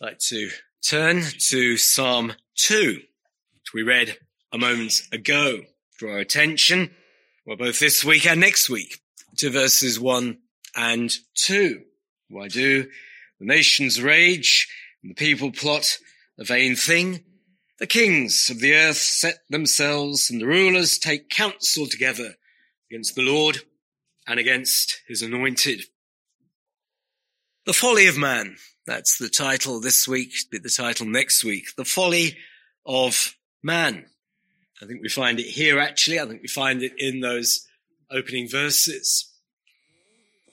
I'd like to turn to Psalm 2, which we read a moment ago. Draw our attention, well, both this week and next week, to verses 1 and 2. Why do the nations rage and the people plot a vain thing? The kings of the earth set themselves and the rulers take counsel together against the Lord and against his anointed. The folly of man. That's the title this week, be the title next week. The folly of man. I think we find it here actually. I think we find it in those opening verses.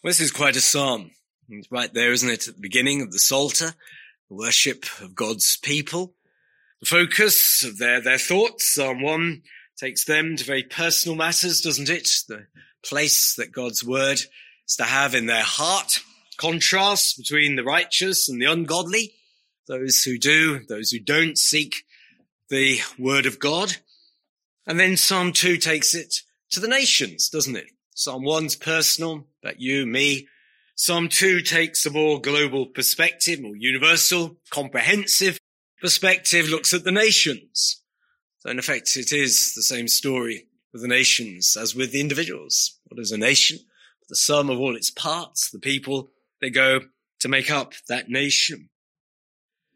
Well, this is quite a psalm. It's right there, isn't it? At the beginning of the Psalter, the worship of God's people. The focus of their, their thoughts, Psalm 1 takes them to very personal matters, doesn't it? The place that God's word is to have in their heart contrast between the righteous and the ungodly, those who do, those who don't seek the word of God. And then Psalm 2 takes it to the nations, doesn't it? Psalm 1's personal, about you, me. Psalm 2 takes a more global perspective, more universal, comprehensive perspective, looks at the nations. So in effect, it is the same story with the nations as with the individuals. What is a nation? The sum of all its parts, the people they go to make up that nation.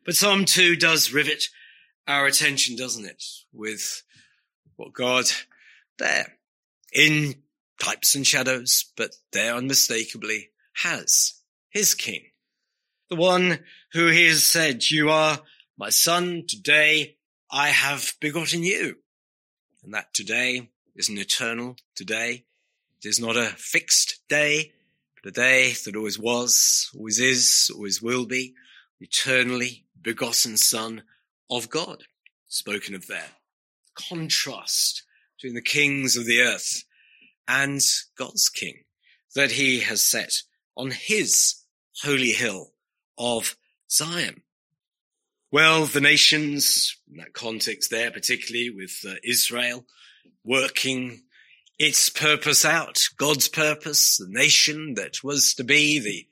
But Psalm 2 does rivet our attention, doesn't it? With what God there in types and shadows, but there unmistakably has his king. The one who he has said, you are my son. Today I have begotten you. And that today is an eternal today. It is not a fixed day the day that always was, always is, always will be, eternally begotten Son of God. Spoken of there. Contrast between the kings of the earth and God's king that he has set on his holy hill of Zion. Well, the nations, in that context there, particularly with uh, Israel, working its purpose out, God's purpose, the nation that was to be the,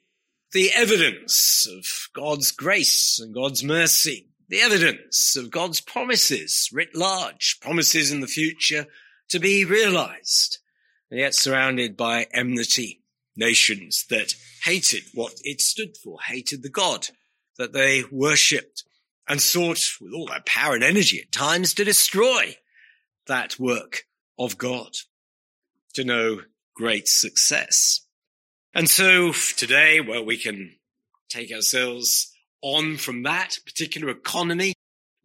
the evidence of God's grace and God's mercy, the evidence of God's promises writ large, promises in the future to be realized, and yet surrounded by enmity, nations that hated what it stood for, hated the God that they worshipped and sought with all their power and energy at times to destroy that work of God to no great success. And so today, well, we can take ourselves on from that particular economy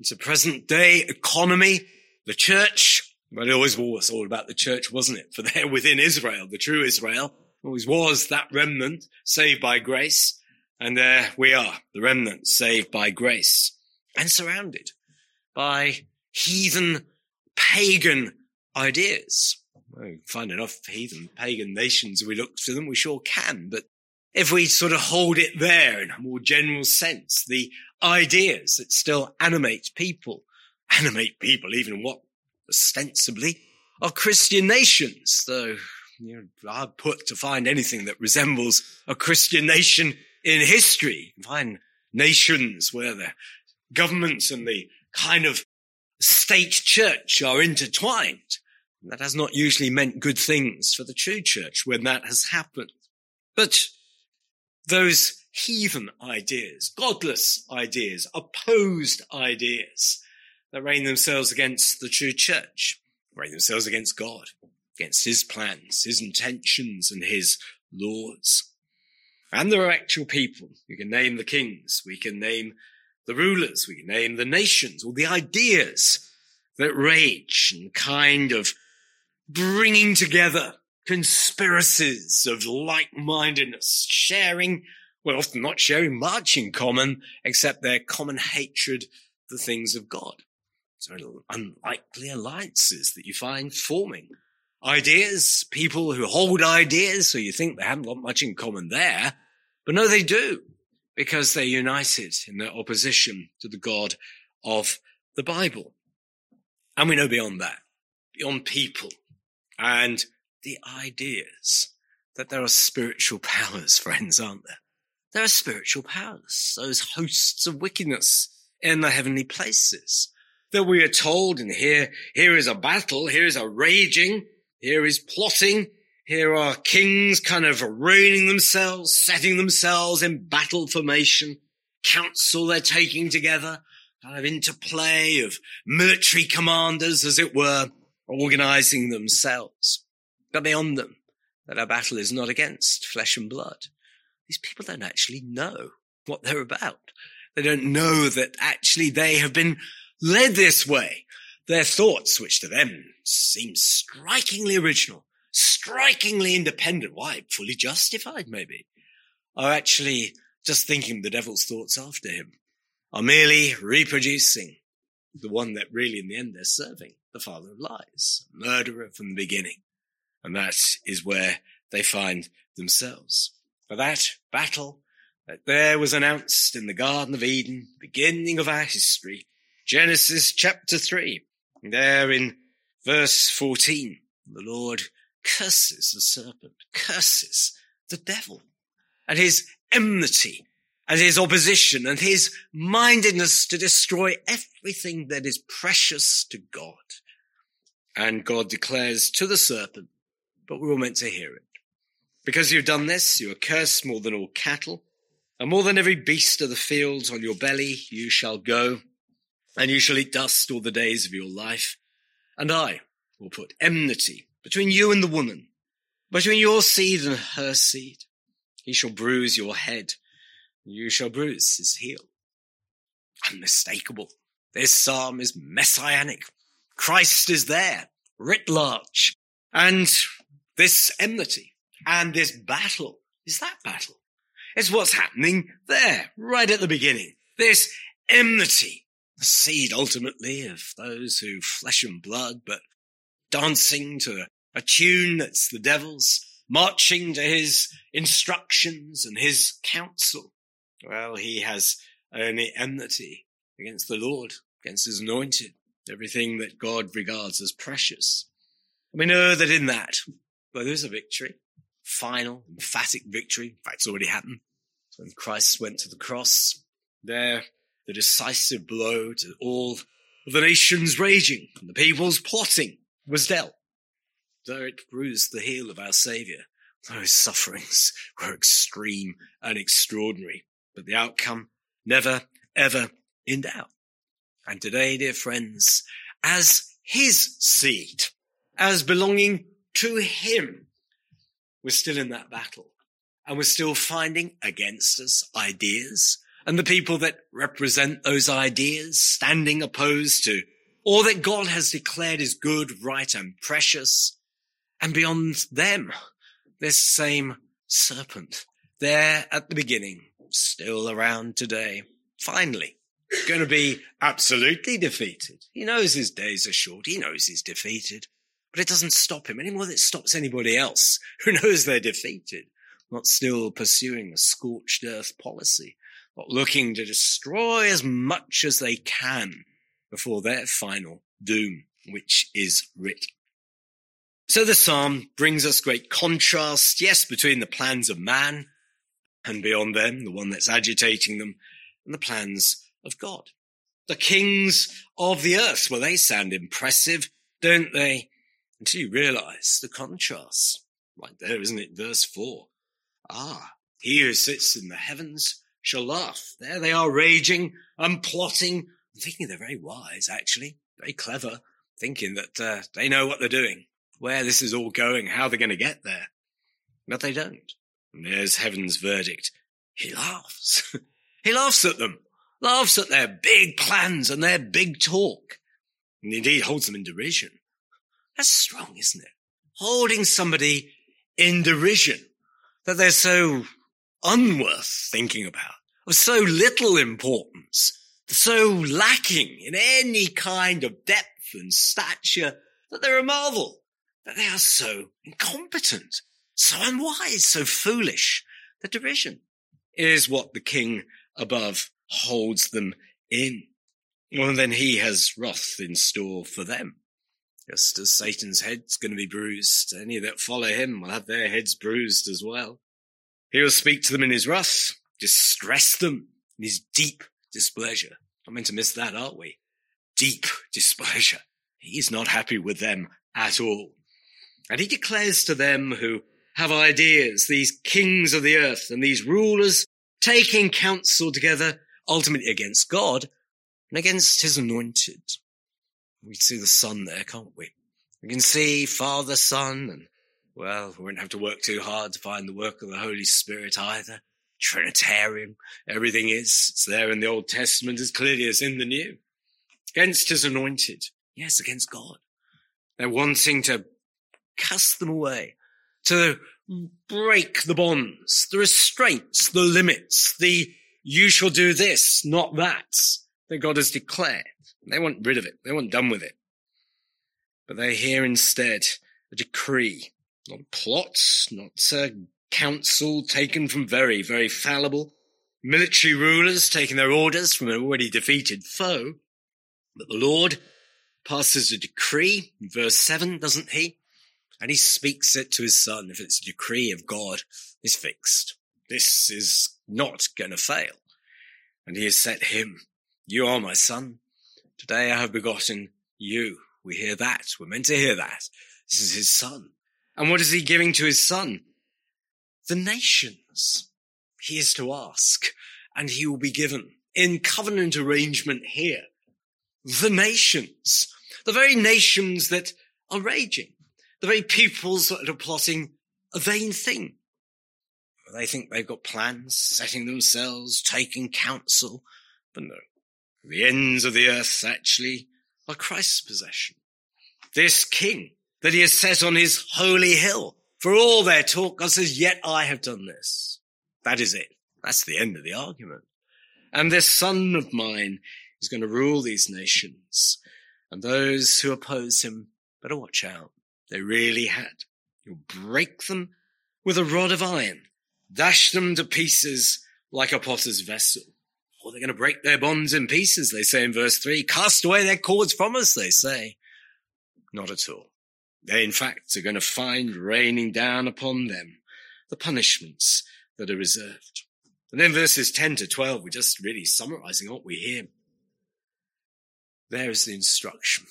into present day economy, the church. But it always was all about the church, wasn't it? For there within Israel, the true Israel, always was that remnant saved by grace. And there we are, the remnant saved by grace and surrounded by heathen pagan ideas. We find enough heathen pagan nations we look to them, we sure can. But if we sort of hold it there in a more general sense, the ideas that still animate people, animate people even what ostensibly are Christian nations, though you know, hard put to find anything that resembles a Christian nation in history. You find nations where the governments and the kind of state church are intertwined. That has not usually meant good things for the true church when that has happened. But those heathen ideas, godless ideas, opposed ideas that reign themselves against the true church, reign themselves against God, against his plans, his intentions and his laws. And there are actual people. We can name the kings. We can name the rulers. We can name the nations all the ideas that rage and kind of bringing together conspiracies of like-mindedness, sharing, well, often not sharing much in common, except their common hatred for the things of God. So unlikely alliances that you find forming. Ideas, people who hold ideas, so you think they haven't got much in common there, but no, they do, because they're united in their opposition to the God of the Bible. And we know beyond that, beyond people, and the ideas that there are spiritual powers, friends, aren't there? There are spiritual powers, those hosts of wickedness in the heavenly places that we are told and here, here is a battle, here is a raging, here is plotting, here are kings kind of arraying themselves, setting themselves in battle formation, counsel they're taking together, kind of interplay of military commanders, as it were, organizing themselves. But beyond them, that our battle is not against flesh and blood. These people don't actually know what they're about. They don't know that actually they have been led this way. Their thoughts, which to them seem strikingly original, strikingly independent, why, fully justified maybe, are actually just thinking the devil's thoughts after him, are merely reproducing the one that really in the end they're serving, the father of lies, a murderer from the beginning. And that is where they find themselves. For that battle that there was announced in the Garden of Eden, beginning of our history, Genesis chapter 3, there in verse 14, the Lord curses the serpent, curses the devil and his enmity and his opposition and his mindedness to destroy everything that is precious to God. And God declares to the serpent, but we were meant to hear it. Because you've done this, you are cursed more than all cattle, and more than every beast of the fields on your belly you shall go, and you shall eat dust all the days of your life. And I will put enmity between you and the woman, between your seed and her seed. He shall bruise your head, and you shall bruise his heel. Unmistakable. This psalm is messianic. Christ is there, writ large. And this enmity and this battle is that battle. It's what's happening there, right at the beginning. This enmity, the seed ultimately of those who flesh and blood, but dancing to a tune that's the devil's, marching to his instructions and his counsel. Well, he has only enmity against the Lord, against his anointed, everything that God regards as precious. And we know that in that, well, there's a victory, final, emphatic victory. In fact, it's already happened. When Christ went to the cross, there, the decisive blow to all the nations raging and the people's plotting was dealt. Though it bruised the heel of our Saviour, those sufferings were extreme and extraordinary, but the outcome never, ever in doubt. And today, dear friends, as his seed, as belonging to him, we're still in that battle. And we're still finding against us ideas. And the people that represent those ideas standing opposed to all that God has declared is good, right, and precious. And beyond them, this same serpent there at the beginning, still around today, finally going to be absolutely defeated. He knows his days are short. He knows he's defeated, but it doesn't stop him any more than it stops anybody else who knows they're defeated, not still pursuing a scorched earth policy, not looking to destroy as much as they can before their final doom, which is writ. So the psalm brings us great contrast, yes, between the plans of man and beyond them, the one that's agitating them, and the plans of God. The kings of the earth, well, they sound impressive, don't they? Until you realize the contrast. Right there, isn't it? Verse four. Ah, he who sits in the heavens shall laugh. There they are raging and plotting I'm thinking they're very wise, actually, very clever, thinking that uh, they know what they're doing, where this is all going, how they're going to get there. But they don't. And there's heaven's verdict. He laughs. he laughs at them, laughs at their big plans and their big talk, and indeed holds them in derision. That's strong, isn't it? Holding somebody in derision that they're so unworth thinking about, of so little importance, so lacking in any kind of depth and stature that they're a marvel, that they are so incompetent, so unwise, so foolish. The derision is what the king above holds them in. Well, then he has wrath in store for them. Just as Satan's head's going to be bruised, any that follow him will have their heads bruised as well. He will speak to them in his wrath, distress them in his deep displeasure. Not meant to miss that, aren't we? Deep displeasure. He is not happy with them at all. And he declares to them who have ideas, these kings of the earth and these rulers taking counsel together, ultimately against God and against his anointed. We see the Son there, can't we? We can see Father, Son, and well, we won't have to work too hard to find the work of the Holy Spirit either. Trinitarian, everything is. It's there in the Old Testament as clearly as in the New. Against his anointed. Yes, against God. They're wanting to cast them away, to break the bonds, the restraints, the limits, the you shall do this, not that, that God has declared. They want rid of it. They want done with it. But they hear instead a decree, not a plot, not a counsel taken from very, very fallible military rulers taking their orders from an already defeated foe. But the Lord passes a decree verse 7, doesn't he? And he speaks it to his son. If it's a decree of God, it's fixed. This is not going to fail. And he has set him. You are my son. Today I have begotten you. We hear that. We're meant to hear that. This is his son. And what is he giving to his son? The nations. He is to ask and he will be given in covenant arrangement here. The nations, the very nations that are raging, the very peoples that are plotting a vain thing. They think they've got plans, setting themselves, taking counsel, but no, the ends of the earth actually are Christ's possession. This king that he has set on his holy hill. For all their talk, God says, yet I have done this. That is it. That's the end of the argument. And this son of mine is going to rule these nations. And those who oppose him better watch out. They really had. You'll break them with a rod of iron, dash them to pieces like a potter's vessel. Or they're going to break their bonds in pieces, they say in verse three. Cast away their cords from us, they say. Not at all. They, in fact, are going to find raining down upon them the punishments that are reserved. And then verses 10 to 12, we're just really summarizing what we hear. There is the instruction.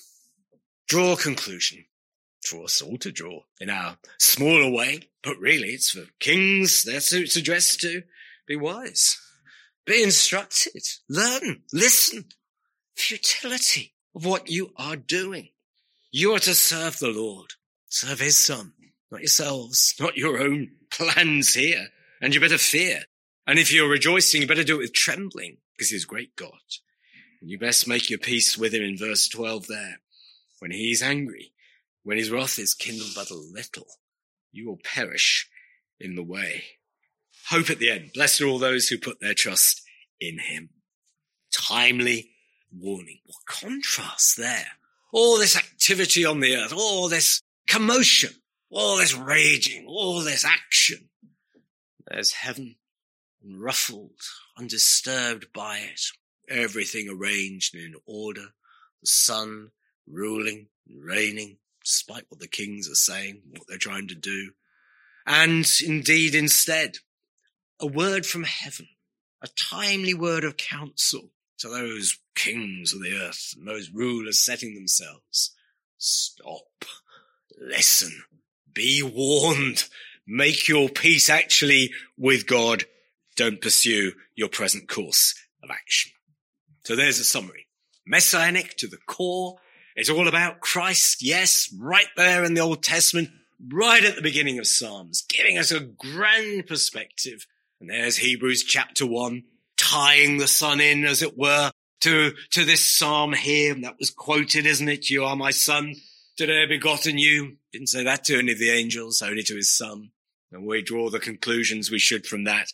Draw a conclusion for us all to draw in our smaller way, but really it's for kings, that's who it's addressed to. Be wise. Be instructed. Learn. Listen. Futility of what you are doing. You are to serve the Lord. Serve his son, not yourselves, not your own plans here. And you better fear. And if you're rejoicing, you better do it with trembling because he's great God. And you best make your peace with him in verse 12 there. When he's angry, when his wrath is kindled but a little, you will perish in the way hope at the end. Blessed are all those who put their trust in him. Timely warning. What contrast there. All this activity on the earth, all this commotion, all this raging, all this action. There's heaven unruffled, undisturbed by it. Everything arranged in order. The son ruling reigning, despite what the kings are saying, what they're trying to do. And indeed, instead, a word from heaven, a timely word of counsel to those kings of the earth and those rulers setting themselves. Stop. Listen. Be warned. Make your peace actually with God. Don't pursue your present course of action. So there's a summary. Messianic to the core. It's all about Christ. Yes, right there in the Old Testament, right at the beginning of Psalms, giving us a grand perspective and there's Hebrews chapter one, tying the son in, as it were, to, to this psalm here. And that was quoted, isn't it? You are my son. Today I begotten you. Didn't say that to any of the angels, only to his son. And we draw the conclusions we should from that.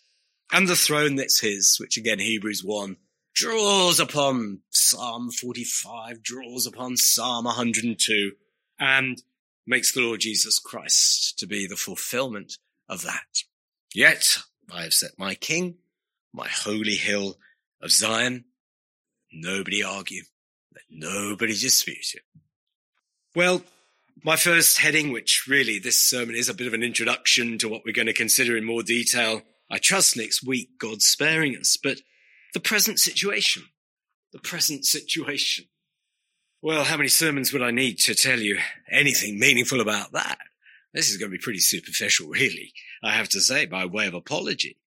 And the throne that's his, which again, Hebrews 1 draws upon Psalm 45, draws upon Psalm 102, and makes the Lord Jesus Christ to be the fulfillment of that. Yet I have set my king, my holy hill of Zion. Nobody argue. Let nobody dispute it. Well, my first heading, which really this sermon is a bit of an introduction to what we're going to consider in more detail I trust next week God's sparing us, but the present situation, the present situation. Well, how many sermons would I need to tell you anything meaningful about that? This is going to be pretty superficial, really, I have to say, by way of apology.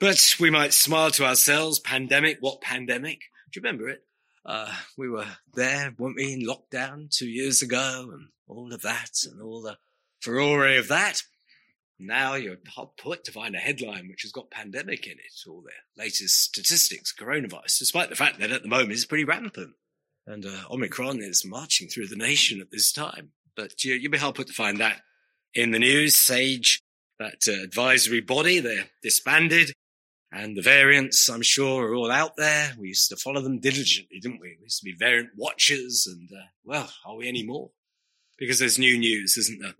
But we might smile to ourselves. Pandemic, what pandemic? Do you remember it? Uh, we were there, weren't we, in lockdown two years ago and all of that and all the furore of that. Now you're hard put to find a headline which has got pandemic in it, or the latest statistics, coronavirus, despite the fact that at the moment it's pretty rampant. And uh, Omicron is marching through the nation at this time. But you, you'll be hard put to find that in the news. SAGE, that uh, advisory body, they're disbanded. And the variants, I'm sure, are all out there. We used to follow them diligently, didn't we? We used to be variant watchers. And, uh, well, are we anymore? Because there's new news, isn't there?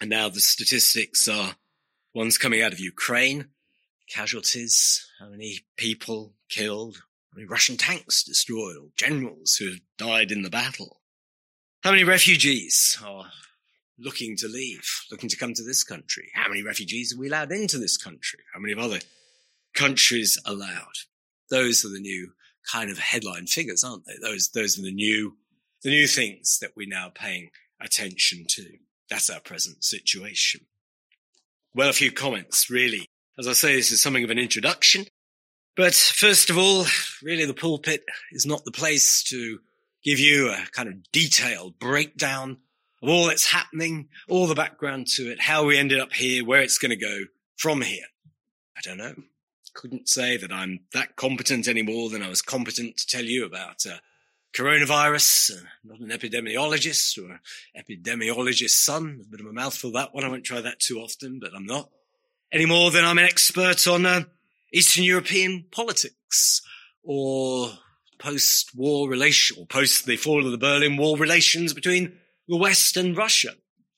And now the statistics are ones coming out of Ukraine, casualties, how many people killed, how many Russian tanks destroyed, or generals who have died in the battle. How many refugees are looking to leave, looking to come to this country? How many refugees are we allowed into this country? How many of other countries allowed? Those are the new kind of headline figures, aren't they? Those, those are the new, the new things that we're now paying attention to. That's our present situation. Well, a few comments, really. As I say, this is something of an introduction. But first of all, really the pulpit is not the place to give you a kind of detailed breakdown of all that's happening, all the background to it, how we ended up here, where it's going to go from here. I don't know. Couldn't say that I'm that competent any more than I was competent to tell you about uh, coronavirus. Uh, not an epidemiologist or epidemiologist's son. A bit of a mouthful that one. I won't try that too often, but I'm not any more than I'm an expert on uh, Eastern European politics or post-war relation, or post the fall of the Berlin Wall relations between the West and Russia,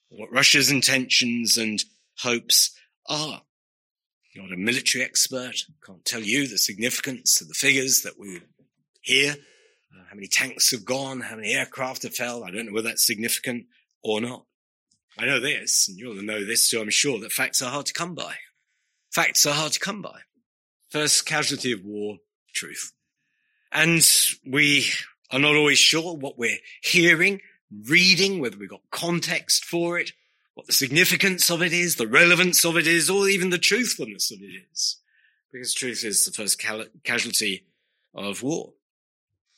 what Russia's intentions and hopes are. Not a military expert, can't tell you the significance of the figures that we hear, uh, how many tanks have gone, how many aircraft have fell. I don't know whether that's significant or not. I know this, and you'll know this too, I'm sure, that facts are hard to come by. Facts are hard to come by. First casualty of war, truth. And we are not always sure what we're hearing, reading, whether we've got context for it, what the significance of it is, the relevance of it is, or even the truthfulness of it is. Because truth is the first casualty of war.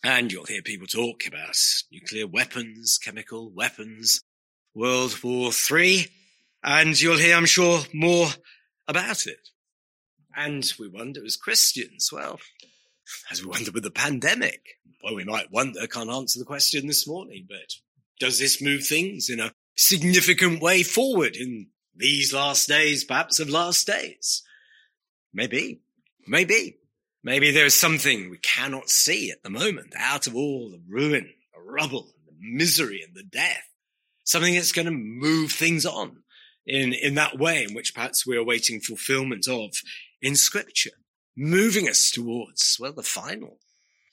And you'll hear people talk about nuclear weapons, chemical weapons, World War III, and you'll hear, I'm sure, more about it. And we wonder as Christians, well, as we wonder with the pandemic, well, we might wonder, can't answer the question this morning, but does this move things in a significant way forward in these last days, perhaps of last days? Maybe, maybe, maybe there's something we cannot see at the moment out of all the ruin, the rubble, the misery and the death. Something that's going to move things on in, in that way in which perhaps we're awaiting fulfillment of in scripture moving us towards, well, the final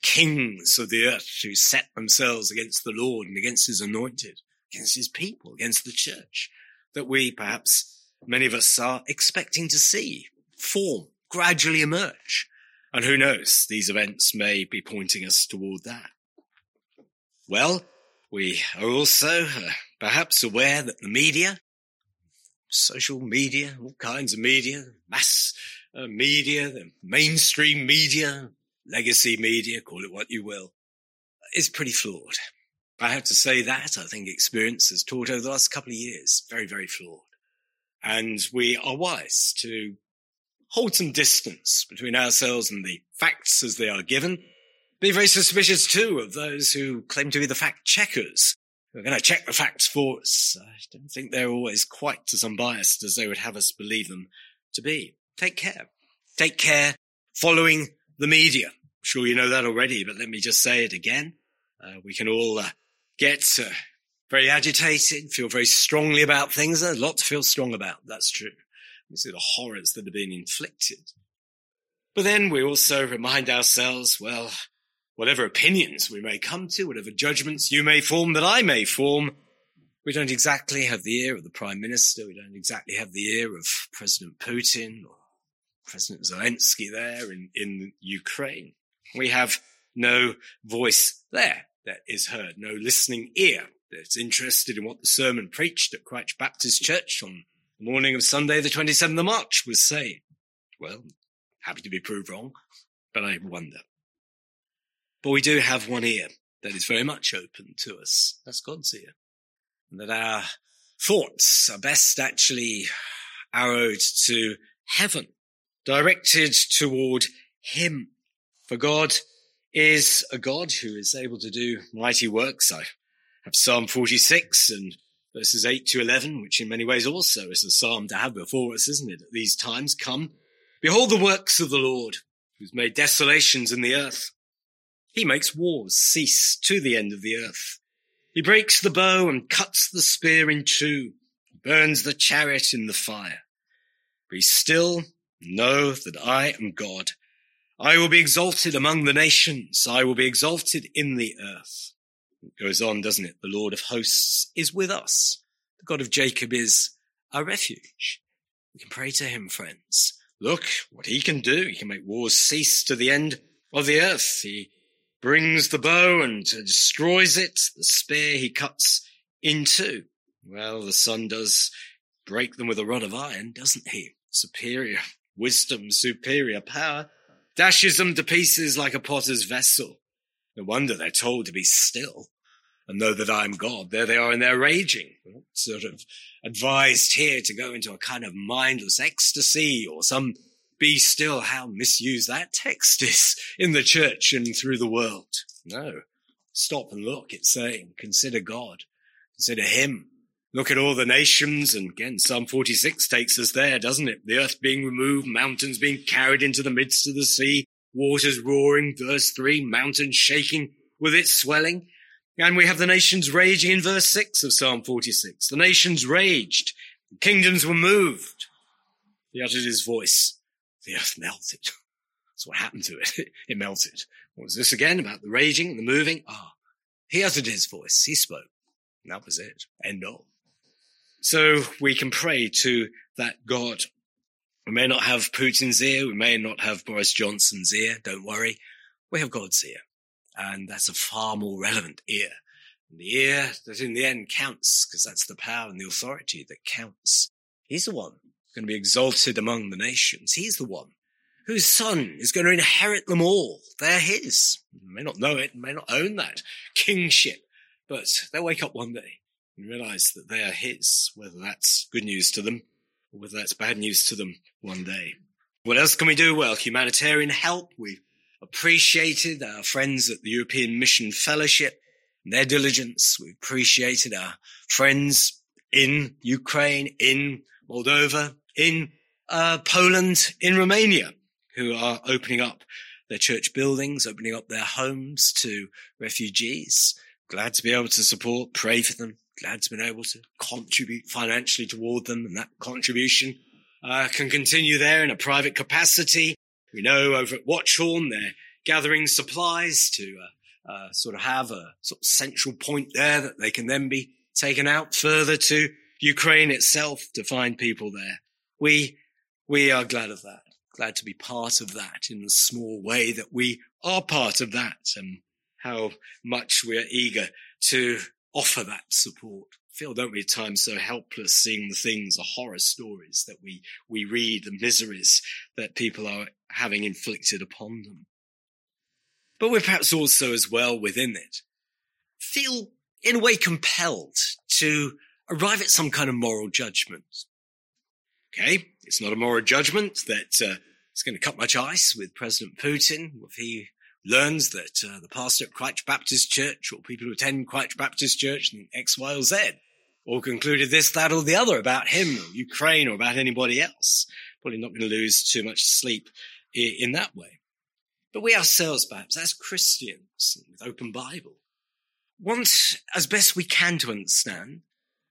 kings of the earth who set themselves against the Lord and against his anointed, against his people, against the church, that we perhaps, many of us are expecting to see form, gradually emerge. And who knows, these events may be pointing us toward that. Well, we are also uh, perhaps aware that the media, social media, all kinds of media, mass uh, media, the mainstream media, legacy media, call it what you will, is pretty flawed. I have to say that. I think experience has taught over the last couple of years, very, very flawed. And we are wise to hold some distance between ourselves and the facts as they are given. Be very suspicious too of those who claim to be the fact checkers. Who are going to check the facts for us. I don't think they're always quite as unbiased as they would have us believe them to be take care. Take care following the media. I'm sure you know that already, but let me just say it again. Uh, we can all uh, get uh, very agitated, feel very strongly about things. There's a lot to feel strong about. That's true. We see the horrors that have been inflicted. But then we also remind ourselves, well, whatever opinions we may come to, whatever judgments you may form that I may form, we don't exactly have the ear of the Prime Minister. We don't exactly have the ear of President Putin or President Zelensky there in, in Ukraine. We have no voice there that is heard, no listening ear that's interested in what the sermon preached at Christ Baptist Church on the morning of Sunday, the 27th of March was saying. Well, happy to be proved wrong, but I wonder. But we do have one ear that is very much open to us. That's God's ear. And that our thoughts are best actually arrowed to heaven, directed toward Him. For God is a God who is able to do mighty works. I have Psalm 46 and verses 8 to 11, which in many ways also is a psalm to have before us, isn't it? At these times, come, behold the works of the Lord, who's made desolations in the earth. He makes wars cease to the end of the earth. He breaks the bow and cuts the spear in two, burns the chariot in the fire. Be still, know that I am God. I will be exalted among the nations. I will be exalted in the earth. It goes on, doesn't it? The Lord of hosts is with us. The God of Jacob is our refuge. We can pray to him, friends. Look what he can do. He can make wars cease to the end of the earth. He brings the bow and destroys it. The spear he cuts in two. Well, the son does break them with a rod of iron, doesn't he? Superior wisdom, superior power, dashes them to pieces like a potter's vessel. No wonder they're told to be still and know that I'm God. There they are in their raging, sort of advised here to go into a kind of mindless ecstasy or some be still. How misused that text is in the church and through the world. No, stop and look. It's saying, consider God, consider him. Look at all the nations. And again, Psalm 46 takes us there, doesn't it? The earth being removed, mountains being carried into the midst of the sea, waters roaring, verse three, mountains shaking with its swelling. And we have the nations raging in verse six of Psalm 46. The nations raged, the kingdoms were moved. He uttered his voice. The earth melted. That's what happened to it. It melted. What was this again about the raging, the moving? Ah, he uttered his voice. He spoke. And that was it. End of. So we can pray to that God. We may not have Putin's ear. We may not have Boris Johnson's ear. Don't worry. We have God's ear. And that's a far more relevant ear. And the ear that in the end counts, because that's the power and the authority that counts. He's the one going to be exalted among the nations. He's the one whose son is going to inherit them all. They're his. You may not know it, may not own that kingship, but they'll wake up one day and realize that they are his, whether that's good news to them or whether that's bad news to them one day. What else can we do? Well, humanitarian help. We've appreciated our friends at the European Mission Fellowship and their diligence. We've appreciated our friends in Ukraine, in Moldova, in uh, Poland, in Romania, who are opening up their church buildings, opening up their homes to refugees. Glad to be able to support, pray for them, Glad's been able to contribute financially toward them, and that contribution uh, can continue there in a private capacity. We know over at Watchorn they're gathering supplies to uh, uh, sort of have a sort of central point there that they can then be taken out further to Ukraine itself to find people there. We we are glad of that, glad to be part of that in the small way that we are part of that, and how much we are eager to offer that support. Feel, don't we, at times so helpless seeing the things, the horror stories that we, we read, the miseries that people are having inflicted upon them. But we're perhaps also as well within it feel in a way compelled to arrive at some kind of moral judgment. Okay. It's not a moral judgment that uh, it's going to cut much ice with President Putin if he learns that uh, the pastor at Christ Baptist Church or people who attend Christ Baptist Church and X, Y, or Z all concluded this, that, or the other about him or Ukraine or about anybody else. Probably not going to lose too much sleep in that way. But we ourselves, perhaps, as Christians with open Bible, want as best we can to understand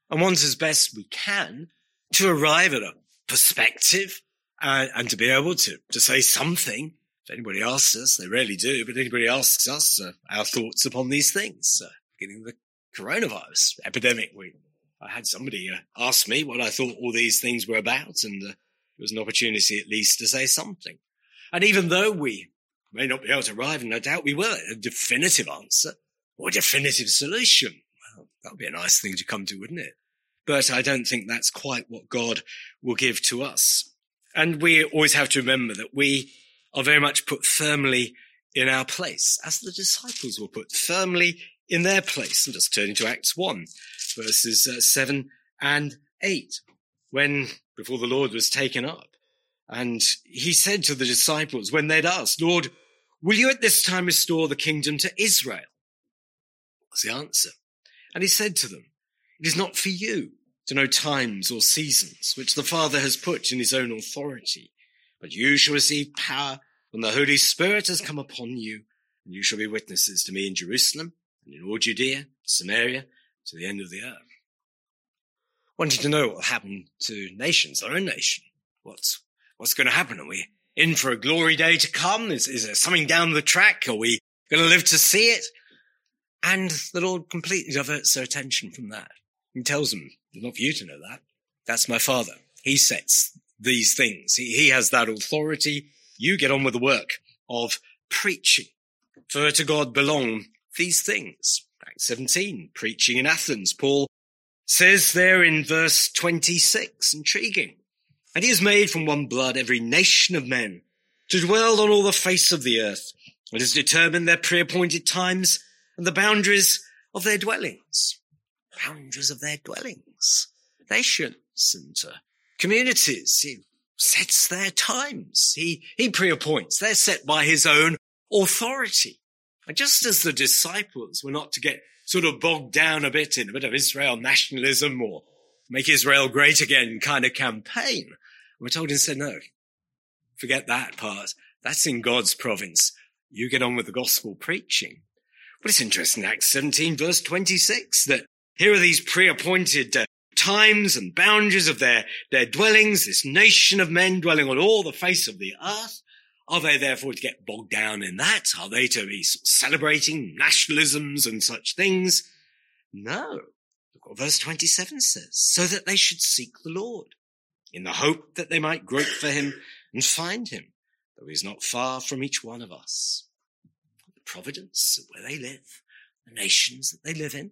and want as best we can to arrive at a perspective uh, and to be able to, to say something if anybody asks us, they rarely do, but anybody asks us uh, our thoughts upon these things, uh, beginning the coronavirus epidemic. We, I had somebody uh, ask me what I thought all these things were about, and uh, it was an opportunity at least to say something. And even though we may not be able to arrive, and no doubt we will, a definitive answer or a definitive solution, well, that would be a nice thing to come to, wouldn't it? But I don't think that's quite what God will give to us. And we always have to remember that we are very much put firmly in our place, as the disciples were put firmly in their place. And just turning to Acts 1, verses uh, 7 and 8, when before the Lord was taken up. And he said to the disciples when they'd asked, Lord, will you at this time restore the kingdom to Israel? Was the answer. And he said to them, it is not for you to know times or seasons which the Father has put in his own authority, but you shall receive power when the Holy Spirit has come upon you, and you shall be witnesses to me in Jerusalem and in all Judea, Samaria, to the end of the earth. Wanting to know what will happen to nations, our own nation. What's, what's going to happen? Are we in for a glory day to come? Is, is there something down the track? Are we going to live to see it? And the Lord completely diverts their attention from that. He tells them, not for you to know that. That's my father. He sets these things. He, he has that authority. You get on with the work of preaching. For to God belong these things. Acts 17, preaching in Athens. Paul says there in verse 26, intriguing. And he has made from one blood every nation of men to dwell on all the face of the earth and has determined their pre-appointed times and the boundaries of their dwellings. Boundaries of their dwellings. Nations and uh, communities. He sets their times. He, he pre-appoints. They're set by his own authority. And just as the disciples were not to get sort of bogged down a bit in a bit of Israel nationalism or make Israel great again kind of campaign, we're told instead, no, forget that part. That's in God's province. You get on with the gospel preaching. But it's interesting, Acts 17 verse 26, that here are these pre-appointed uh, times and boundaries of their, their dwellings, this nation of men dwelling on all the face of the earth. Are they therefore to get bogged down in that? Are they to be celebrating nationalisms and such things? No. Look what verse 27 says. So that they should seek the Lord in the hope that they might grope for him and find him, though he's not far from each one of us. The providence of where they live, the nations that they live in,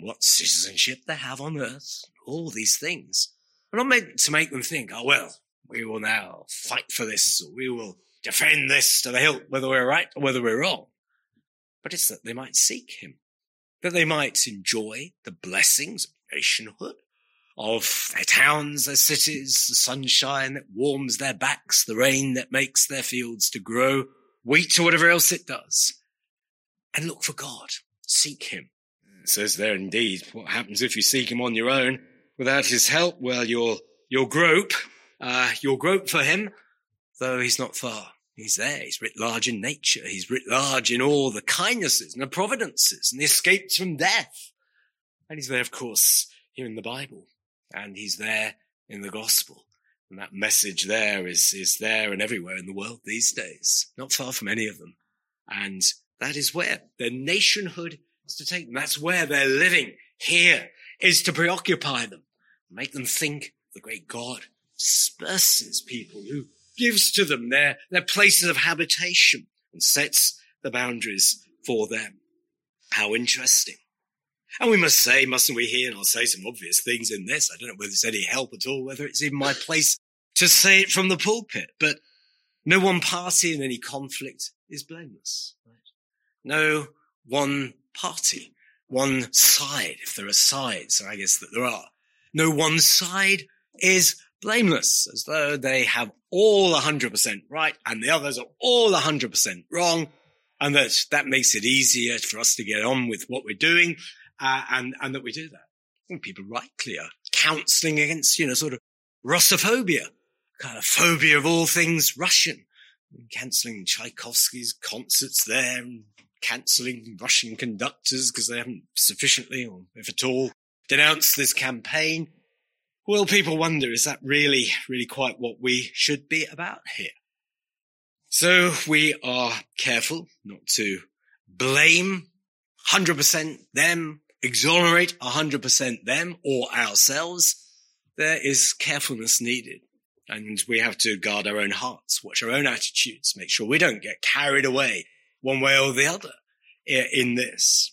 what citizenship they have on earth, all these things. are not meant to make them think, oh well, we will now fight for this, or we will defend this to the hilt, whether we're right or whether we're wrong. But it's that they might seek him, that they might enjoy the blessings of nationhood, of their towns, their cities, the sunshine that warms their backs, the rain that makes their fields to grow, wheat or whatever else it does. And look for God. Seek him. Says there indeed, what happens if you seek him on your own without his help? Well, you'll, you'll grope, uh, you'll grope for him, though he's not far. He's there. He's writ large in nature. He's writ large in all the kindnesses and the providences and the escapes from death. And he's there, of course, here in the Bible. And he's there in the gospel. And that message there is, is there and everywhere in the world these days, not far from any of them. And that is where their nationhood to take them. That's where they're living here is to preoccupy them, make them think the great God disperses people who gives to them their, their places of habitation and sets the boundaries for them. How interesting. And we must say, mustn't we here, and I'll say some obvious things in this. I don't know whether it's any help at all, whether it's even my place to say it from the pulpit, but no one party in any conflict is blameless. Right? No one party, one side, if there are sides, so I guess that there are. No one side is blameless, as though they have all 100% right and the others are all 100% wrong. And that that makes it easier for us to get on with what we're doing, uh, and, and that we do that. And people rightly are counseling against, you know, sort of Russophobia, kind of phobia of all things Russian, cancelling Tchaikovsky's concerts there and cancelling Russian conductors because they haven't sufficiently, or if at all, denounced this campaign. Well, people wonder, is that really, really quite what we should be about here? So we are careful not to blame 100% them, exonerate 100% them or ourselves. There is carefulness needed And we have to guard our own hearts, watch our own attitudes, make sure we don't get carried away one way or the other in this.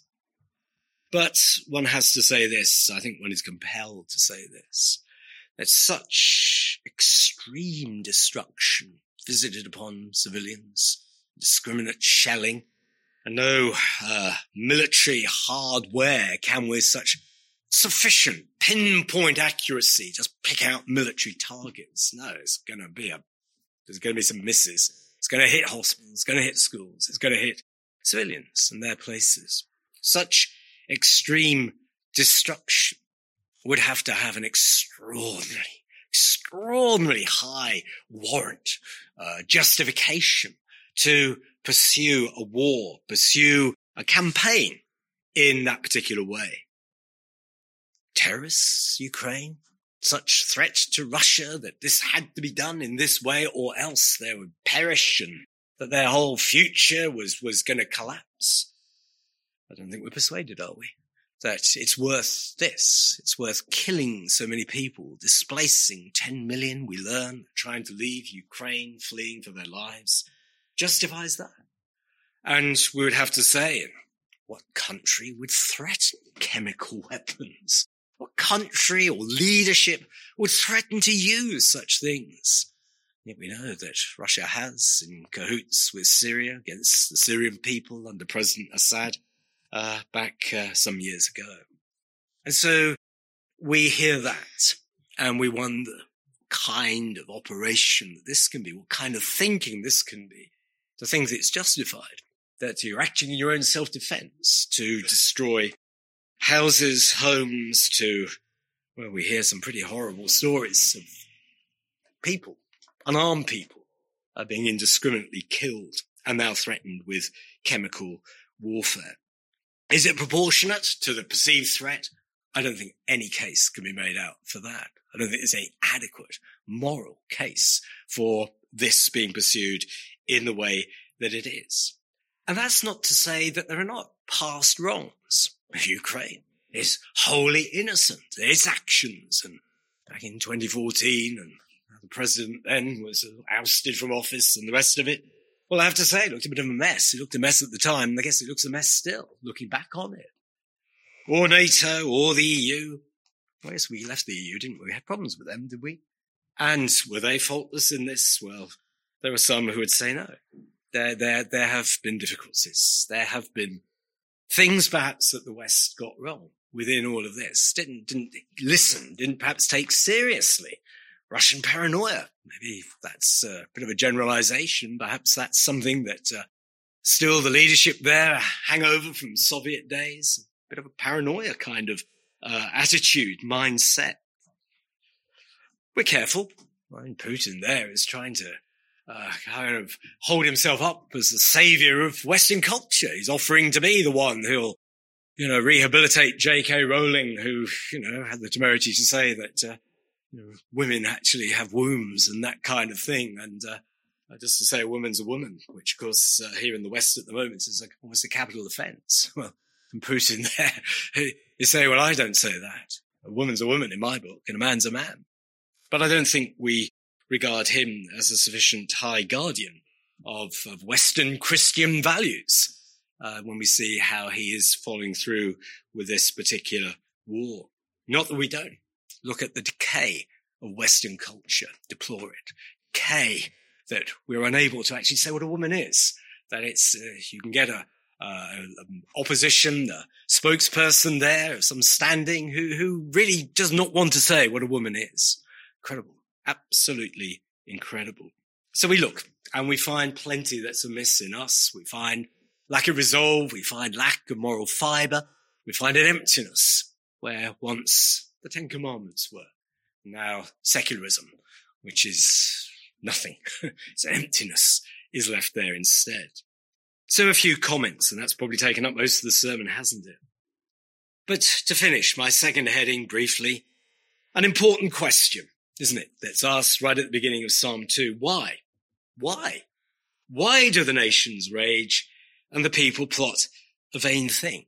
But one has to say this, I think one is compelled to say this, that such extreme destruction visited upon civilians, discriminate shelling, and no uh, military hardware can with such sufficient pinpoint accuracy just pick out military targets. No, it's going to be a, there's going to be some misses. It's going to hit hospitals. It's going to hit schools. It's going to hit civilians and their places. Such extreme destruction would have to have an extraordinary, extraordinarily high warrant, uh, justification to pursue a war, pursue a campaign in that particular way. Terrorists, Ukraine, such threat to Russia that this had to be done in this way or else they would perish and that their whole future was, was going to collapse. I don't think we're persuaded, are we? That it's worth this. It's worth killing so many people, displacing 10 million, we learn, trying to leave Ukraine, fleeing for their lives, justifies that. And we would have to say, what country would threaten chemical weapons? What country or leadership would threaten to use such things? Yet we know that Russia has, in cahoots with Syria against the Syrian people under President Assad, uh, back uh, some years ago. And so we hear that and we wonder kind of operation that this can be, what kind of thinking this can be. To think that it's justified, that you're acting in your own self-defense to destroy houses, homes, to, well, we hear some pretty horrible stories of people, unarmed people, are being indiscriminately killed and now threatened with chemical warfare. Is it proportionate to the perceived threat? I don't think any case can be made out for that. I don't think there's any adequate moral case for this being pursued in the way that it is. And that's not to say that there are not past wrongs. Ukraine is wholly innocent. Its actions and back in 2014 and the president then was ousted from office and the rest of it well, I have to say, it looked a bit of a mess. It looked a mess at the time, and I guess it looks a mess still, looking back on it. Or NATO, or the EU. Well, yes, we left the EU, didn't we? We had problems with them, did we? And were they faultless in this? Well, there are some who would say no. There, there, there have been difficulties. There have been things perhaps that the West got wrong within all of this. Didn't, didn't listen, didn't perhaps take seriously Russian paranoia. Maybe that's a bit of a generalization. Perhaps that's something that uh, still the leadership there hangover from Soviet days. A bit of a paranoia kind of uh, attitude, mindset. We're careful. I mean, Putin there is trying to uh, kind of hold himself up as the savior of Western culture. He's offering to be the one who'll, you know, rehabilitate J.K. Rowling, who, you know, had the temerity to say that uh, you know, women actually have wombs and that kind of thing. And uh, just to say a woman's a woman, which of course uh, here in the West at the moment is like almost a capital offence. Well, and Putin there is saying, well, I don't say that. A woman's a woman in my book and a man's a man. But I don't think we regard him as a sufficient high guardian of, of Western Christian values uh, when we see how he is following through with this particular war. Not that we don't look at the decay of Western culture, deplore it. Decay that we're unable to actually say what a woman is. That it's, uh, you can get a, uh, opposition, a spokesperson there, of some standing who, who really does not want to say what a woman is. Incredible. Absolutely incredible. So we look and we find plenty that's amiss in us. We find lack of resolve. We find lack of moral fiber. We find an emptiness where once the Ten Commandments were. Now secularism, which is nothing. it's emptiness is left there instead. So a few comments, and that's probably taken up most of the sermon, hasn't it? But to finish, my second heading briefly, an important question, isn't it? That's asked right at the beginning of Psalm 2. Why? Why? Why do the nations rage and the people plot a vain thing?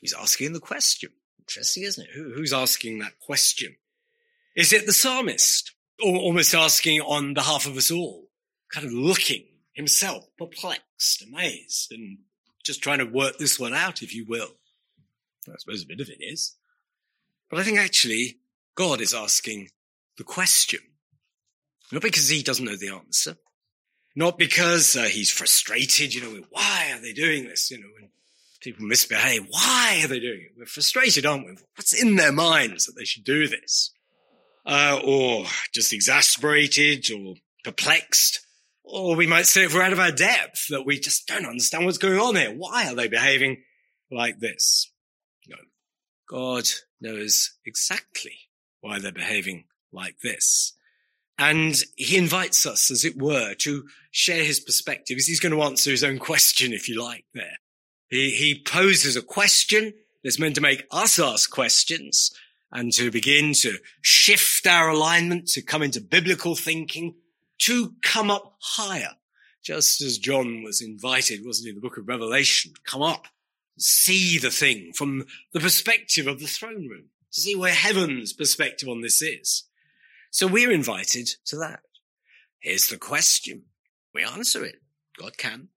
He's asking the question. Interesting, isn't it? Who, who's asking that question? Is it the psalmist? almost asking on behalf of us all, kind of looking himself perplexed, amazed, and just trying to work this one out, if you will. I suppose a bit of it is. But I think actually God is asking the question. Not because he doesn't know the answer. Not because uh, he's frustrated, you know, why are they doing this? You know, when people misbehave, why are they doing it? We're frustrated, aren't we? What's in their minds that they should do this? Uh, or just exasperated or perplexed. Or we might say if we're out of our depth that we just don't understand what's going on here. Why are they behaving like this? No. God knows exactly why they're behaving like this. And he invites us, as it were, to share his perspective. He's going to answer his own question, if you like, there. He, he poses a question that's meant to make us ask questions and to begin to shift our alignment, to come into biblical thinking, to come up higher. Just as John was invited, wasn't he, in the book of Revelation, come up, see the thing from the perspective of the throne room, to see where heaven's perspective on this is. So we're invited to that. Here's the question. We answer it. God can.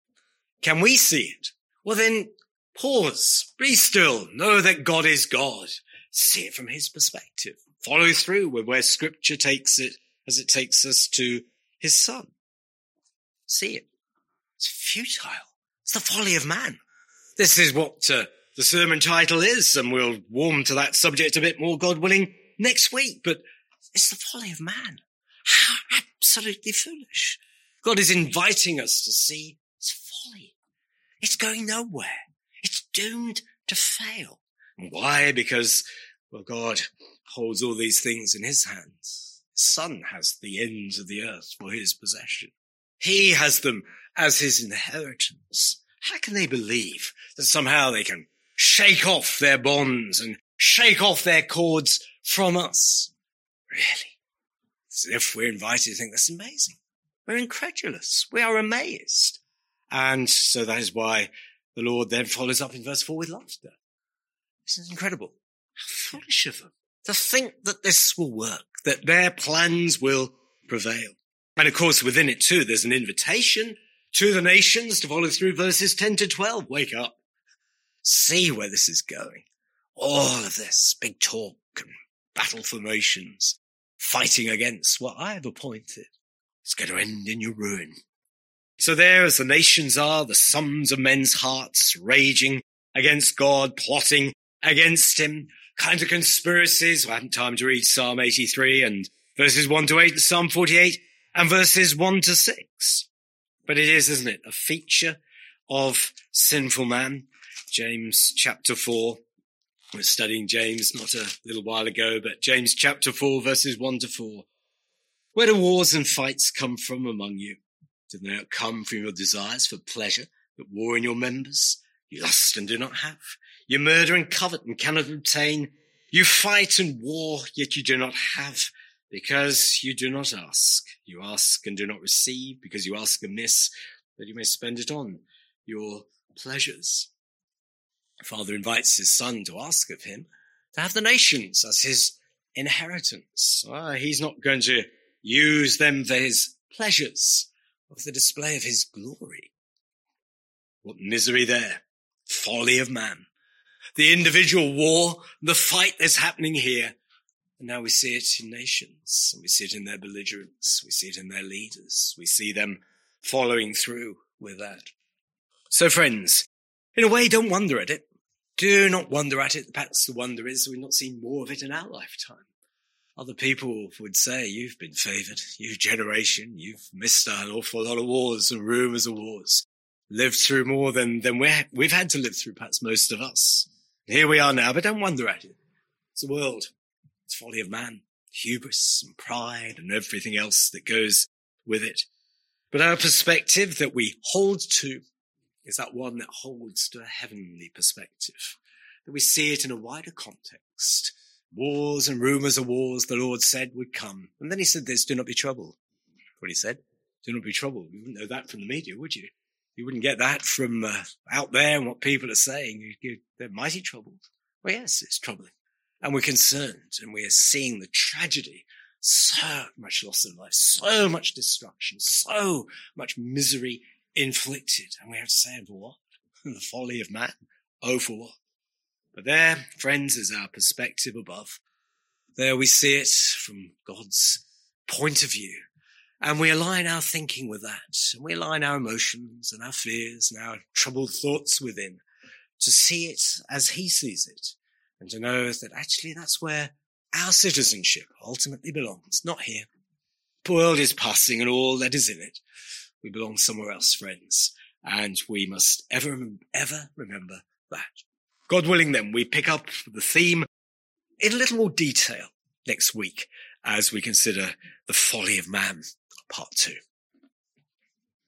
Can we see it? Well, then pause, be still, know that God is God. See it from his perspective. Follow through with where scripture takes it as it takes us to his son. See it. It's futile. It's the folly of man. This is what uh, the sermon title is, and we'll warm to that subject a bit more, God willing, next week. But it's the folly of man. How absolutely foolish. God is inviting us to see it's folly. It's going nowhere. It's doomed to fail. Why? Because, well, God holds all these things in his hands. His son has the ends of the earth for his possession. He has them as his inheritance. How can they believe that somehow they can shake off their bonds and shake off their cords from us? Really? As if we're invited to think that's amazing. We're incredulous. We are amazed. And so that is why the Lord then follows up in verse 4 with laughter. This is incredible. How foolish of them to think that this will work, that their plans will prevail. And of course, within it too, there's an invitation to the nations to follow through verses 10 to 12. Wake up. See where this is going. All of this big talk and battle formations, fighting against what I have appointed. It's going to end in your ruin. So there, as the nations are, the sons of men's hearts raging against God, plotting against him, kinds of conspiracies. I haven't time to read Psalm 83 and verses 1 to 8 and Psalm 48 and verses 1 to 6. But it is, isn't it, a feature of sinful man. James chapter 4. We are studying James not a little while ago, but James chapter 4 verses 1 to 4. Where do wars and fights come from among you? Do they not come from your desires for pleasure that war in your members? You lust and do not have. You murder and covet and cannot obtain. You fight and war, yet you do not have because you do not ask. You ask and do not receive because you ask amiss that you may spend it on your pleasures. Father invites his son to ask of him to have the nations as his inheritance. Ah, he's not going to use them for his pleasures of the display of his glory. What misery there. Folly of man. The individual war, the fight that's happening here. And now we see it in nations. We see it in their belligerents. We see it in their leaders. We see them following through with that. So friends, in a way, don't wonder at it. Do not wonder at it. Perhaps the wonder is we've not seen more of it in our lifetime. Other people would say, you've been favored, you generation, you've missed an awful lot of wars and rumors of wars. Lived through more than, than we we've had to live through, perhaps most of us. Here we are now, but don't wonder at it. It's the world. It's folly of man, hubris and pride and everything else that goes with it. But our perspective that we hold to is that one that holds to a heavenly perspective, that we see it in a wider context Wars and rumors of wars, the Lord said would come. And then he said this, do not be troubled. What he said, do not be troubled. You wouldn't know that from the media, would you? You wouldn't get that from uh, out there and what people are saying. They're mighty troubled. Well, yes, it's troubling. And we're concerned and we are seeing the tragedy so much loss of life, so much destruction, so much misery inflicted. And we have to say, for what? the folly of man. Oh, for what? But there, friends, is our perspective above. There we see it from God's point of view. And we align our thinking with that. And we align our emotions and our fears and our troubled thoughts within to see it as he sees it and to know that actually that's where our citizenship ultimately belongs, not here. The world is passing and all that is in it. We belong somewhere else, friends, and we must ever, ever remember that. God willing then, we pick up the theme in a little more detail next week as we consider the folly of man, part two.